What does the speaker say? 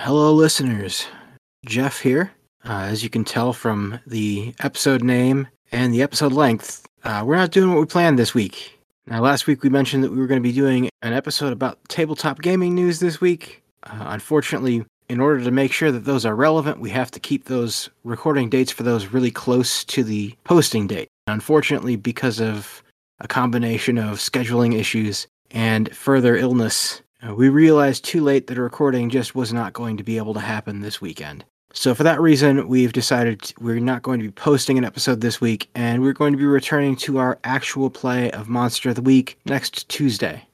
Hello, listeners. Jeff here. Uh, as you can tell from the episode name and the episode length, uh, we're not doing what we planned this week. Now, last week we mentioned that we were going to be doing an episode about tabletop gaming news this week. Uh, unfortunately, in order to make sure that those are relevant, we have to keep those recording dates for those really close to the posting date. Unfortunately, because of a combination of scheduling issues and further illness, uh, we realized too late that a recording just was not going to be able to happen this weekend. So, for that reason, we've decided we're not going to be posting an episode this week, and we're going to be returning to our actual play of Monster of the Week next Tuesday.